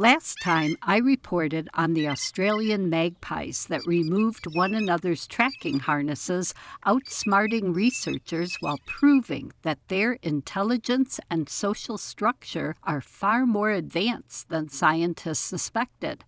Last time, I reported on the Australian magpies that removed one another's tracking harnesses, outsmarting researchers while proving that their intelligence and social structure are far more advanced than scientists suspected.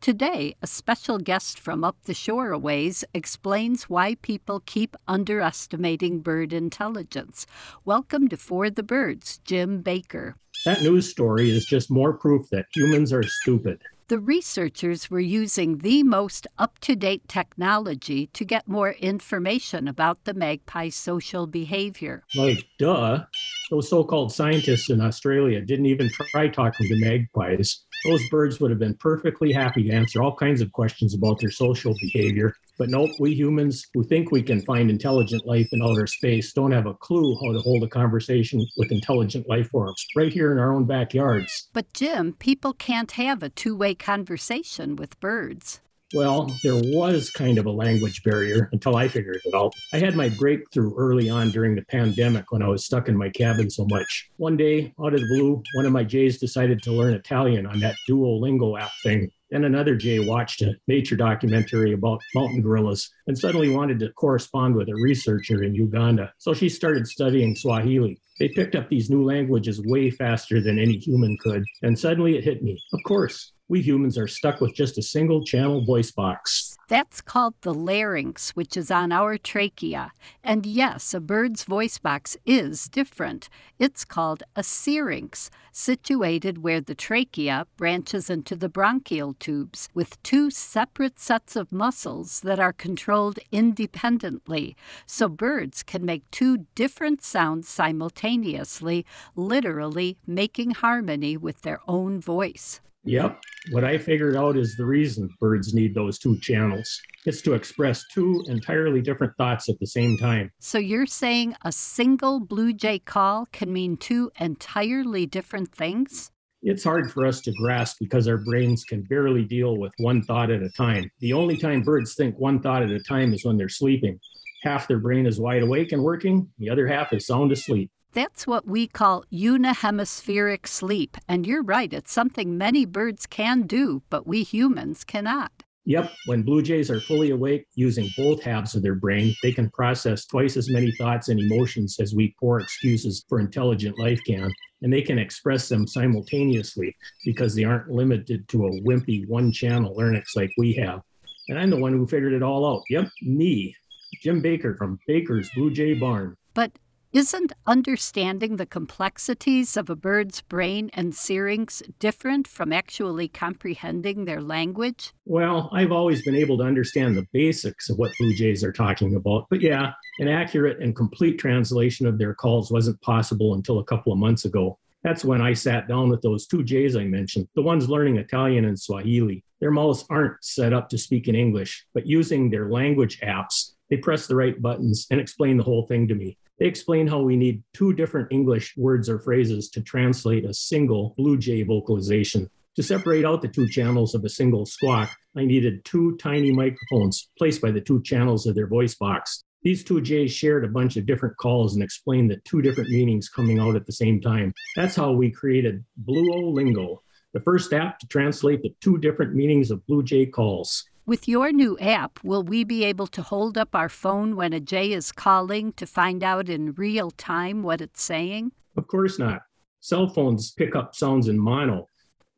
Today, a special guest from up the shore a ways explains why people keep underestimating bird intelligence. Welcome to For the Birds, Jim Baker. That news story is just more proof that humans are stupid. The researchers were using the most up to date technology to get more information about the magpie's social behavior. Like, duh. Those so called scientists in Australia didn't even try talking to magpies. Those birds would have been perfectly happy to answer all kinds of questions about their social behavior. But nope, we humans who think we can find intelligent life in outer space don't have a clue how to hold a conversation with intelligent life forms right here in our own backyards. But, Jim, people can't have a two way conversation with birds. Well, there was kind of a language barrier until I figured it out. I had my breakthrough early on during the pandemic when I was stuck in my cabin so much. One day, out of the blue, one of my Jays decided to learn Italian on that Duolingo app thing. Then another Jay watched a nature documentary about mountain gorillas and suddenly wanted to correspond with a researcher in Uganda. So she started studying Swahili. They picked up these new languages way faster than any human could. And suddenly it hit me. Of course, we humans are stuck with just a single channel voice box. That's called the larynx, which is on our trachea. And yes, a bird's voice box is different. It's called a syrinx, situated where the trachea branches into the bronchial tubes with two separate sets of muscles that are controlled independently. So birds can make two different sounds simultaneously, literally making harmony with their own voice. Yep. What I figured out is the reason birds need those two channels. It's to express two entirely different thoughts at the same time. So you're saying a single blue jay call can mean two entirely different things? It's hard for us to grasp because our brains can barely deal with one thought at a time. The only time birds think one thought at a time is when they're sleeping. Half their brain is wide awake and working, the other half is sound asleep. That's what we call unihemispheric sleep. And you're right, it's something many birds can do, but we humans cannot. Yep, when blue jays are fully awake using both halves of their brain, they can process twice as many thoughts and emotions as we poor excuses for intelligent life can, and they can express them simultaneously because they aren't limited to a wimpy one channel larynx like we have. And I'm the one who figured it all out. Yep, me, Jim Baker from Baker's Blue Jay Barn. But isn't understanding the complexities of a bird's brain and syrinx different from actually comprehending their language? Well, I've always been able to understand the basics of what blue jays are talking about. But yeah, an accurate and complete translation of their calls wasn't possible until a couple of months ago. That's when I sat down with those two Jays I mentioned, the ones learning Italian and Swahili. Their mouths aren't set up to speak in English, but using their language apps, they press the right buttons and explain the whole thing to me. They explain how we need two different English words or phrases to translate a single Blue Jay vocalization. To separate out the two channels of a single squawk, I needed two tiny microphones placed by the two channels of their voice box. These two Jays shared a bunch of different calls and explained the two different meanings coming out at the same time. That's how we created Bluolingo, the first app to translate the two different meanings of Blue Jay calls. With your new app, will we be able to hold up our phone when a jay is calling to find out in real time what it's saying? Of course not. Cell phones pick up sounds in mono,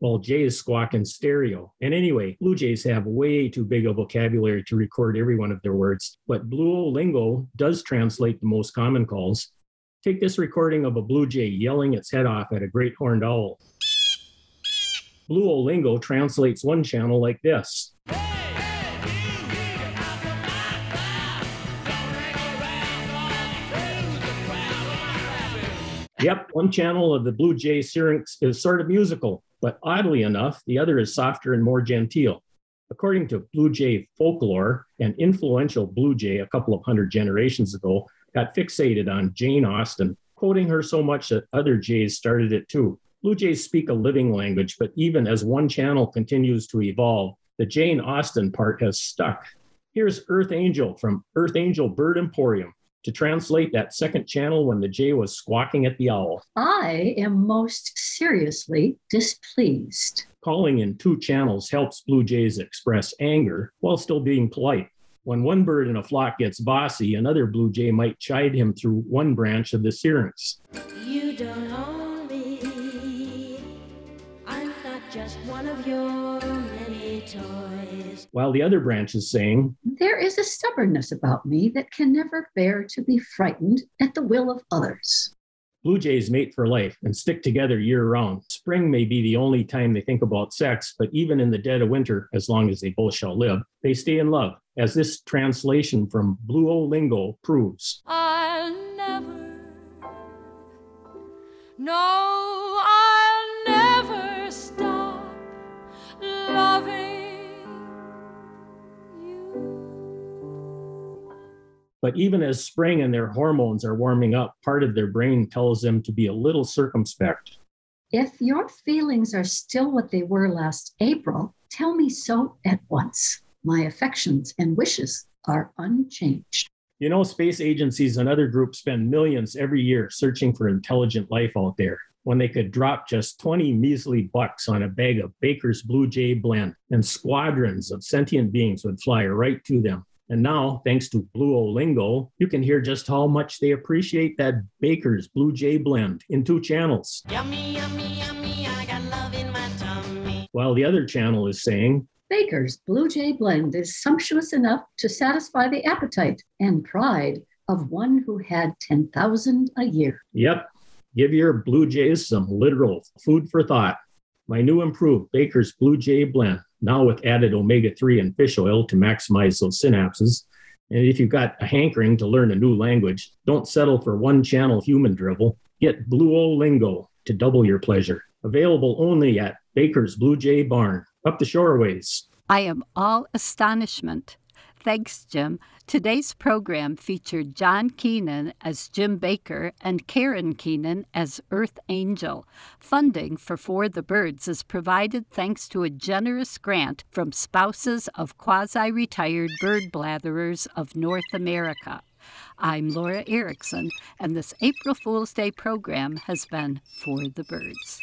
while jays squawk in stereo. And anyway, blue jays have way too big a vocabulary to record every one of their words, but Bluolingo does translate the most common calls. Take this recording of a blue jay yelling its head off at a great horned owl. Bluolingo translates one channel like this. Yep, one channel of the Blue Jay syrinx is sort of musical, but oddly enough, the other is softer and more genteel. According to Blue Jay folklore, an influential Blue Jay a couple of hundred generations ago got fixated on Jane Austen, quoting her so much that other Jays started it too. Blue Jays speak a living language, but even as one channel continues to evolve, the Jane Austen part has stuck. Here's Earth Angel from Earth Angel Bird Emporium to translate that second channel when the jay was squawking at the owl. I am most seriously displeased. Calling in two channels helps blue jays express anger while still being polite. When one bird in a flock gets bossy, another blue jay might chide him through one branch of the syrinx. You don't own just one of your many toys. While the other branch is saying, There is a stubbornness about me that can never bear to be frightened at the will of others. Blue jays mate for life and stick together year round. Spring may be the only time they think about sex, but even in the dead of winter, as long as they both shall live, they stay in love, as this translation from Bluolingo proves. I'll never, no, But even as spring and their hormones are warming up, part of their brain tells them to be a little circumspect. If your feelings are still what they were last April, tell me so at once. My affections and wishes are unchanged. You know, space agencies and other groups spend millions every year searching for intelligent life out there when they could drop just 20 measly bucks on a bag of Baker's Blue Jay blend, and squadrons of sentient beings would fly right to them. And now, thanks to Bluolingo, you can hear just how much they appreciate that Baker's Blue Jay blend in two channels. Yummy, yummy, yummy, I got love in my tummy. While the other channel is saying, Baker's Blue Jay blend is sumptuous enough to satisfy the appetite and pride of one who had 10,000 a year. Yep, give your Blue Jays some literal food for thought. My new improved Baker's Blue Jay blend, now with added omega 3 and fish oil to maximize those synapses. And if you've got a hankering to learn a new language, don't settle for one channel human drivel. Get Blue Lingo to double your pleasure. Available only at Baker's Blue Jay Barn, up the shoreways. I am all astonishment. Thanks, Jim. Today's program featured John Keenan as Jim Baker and Karen Keenan as Earth Angel. Funding for For the Birds is provided thanks to a generous grant from spouses of quasi retired bird blatherers of North America. I'm Laura Erickson, and this April Fool's Day program has been For the Birds.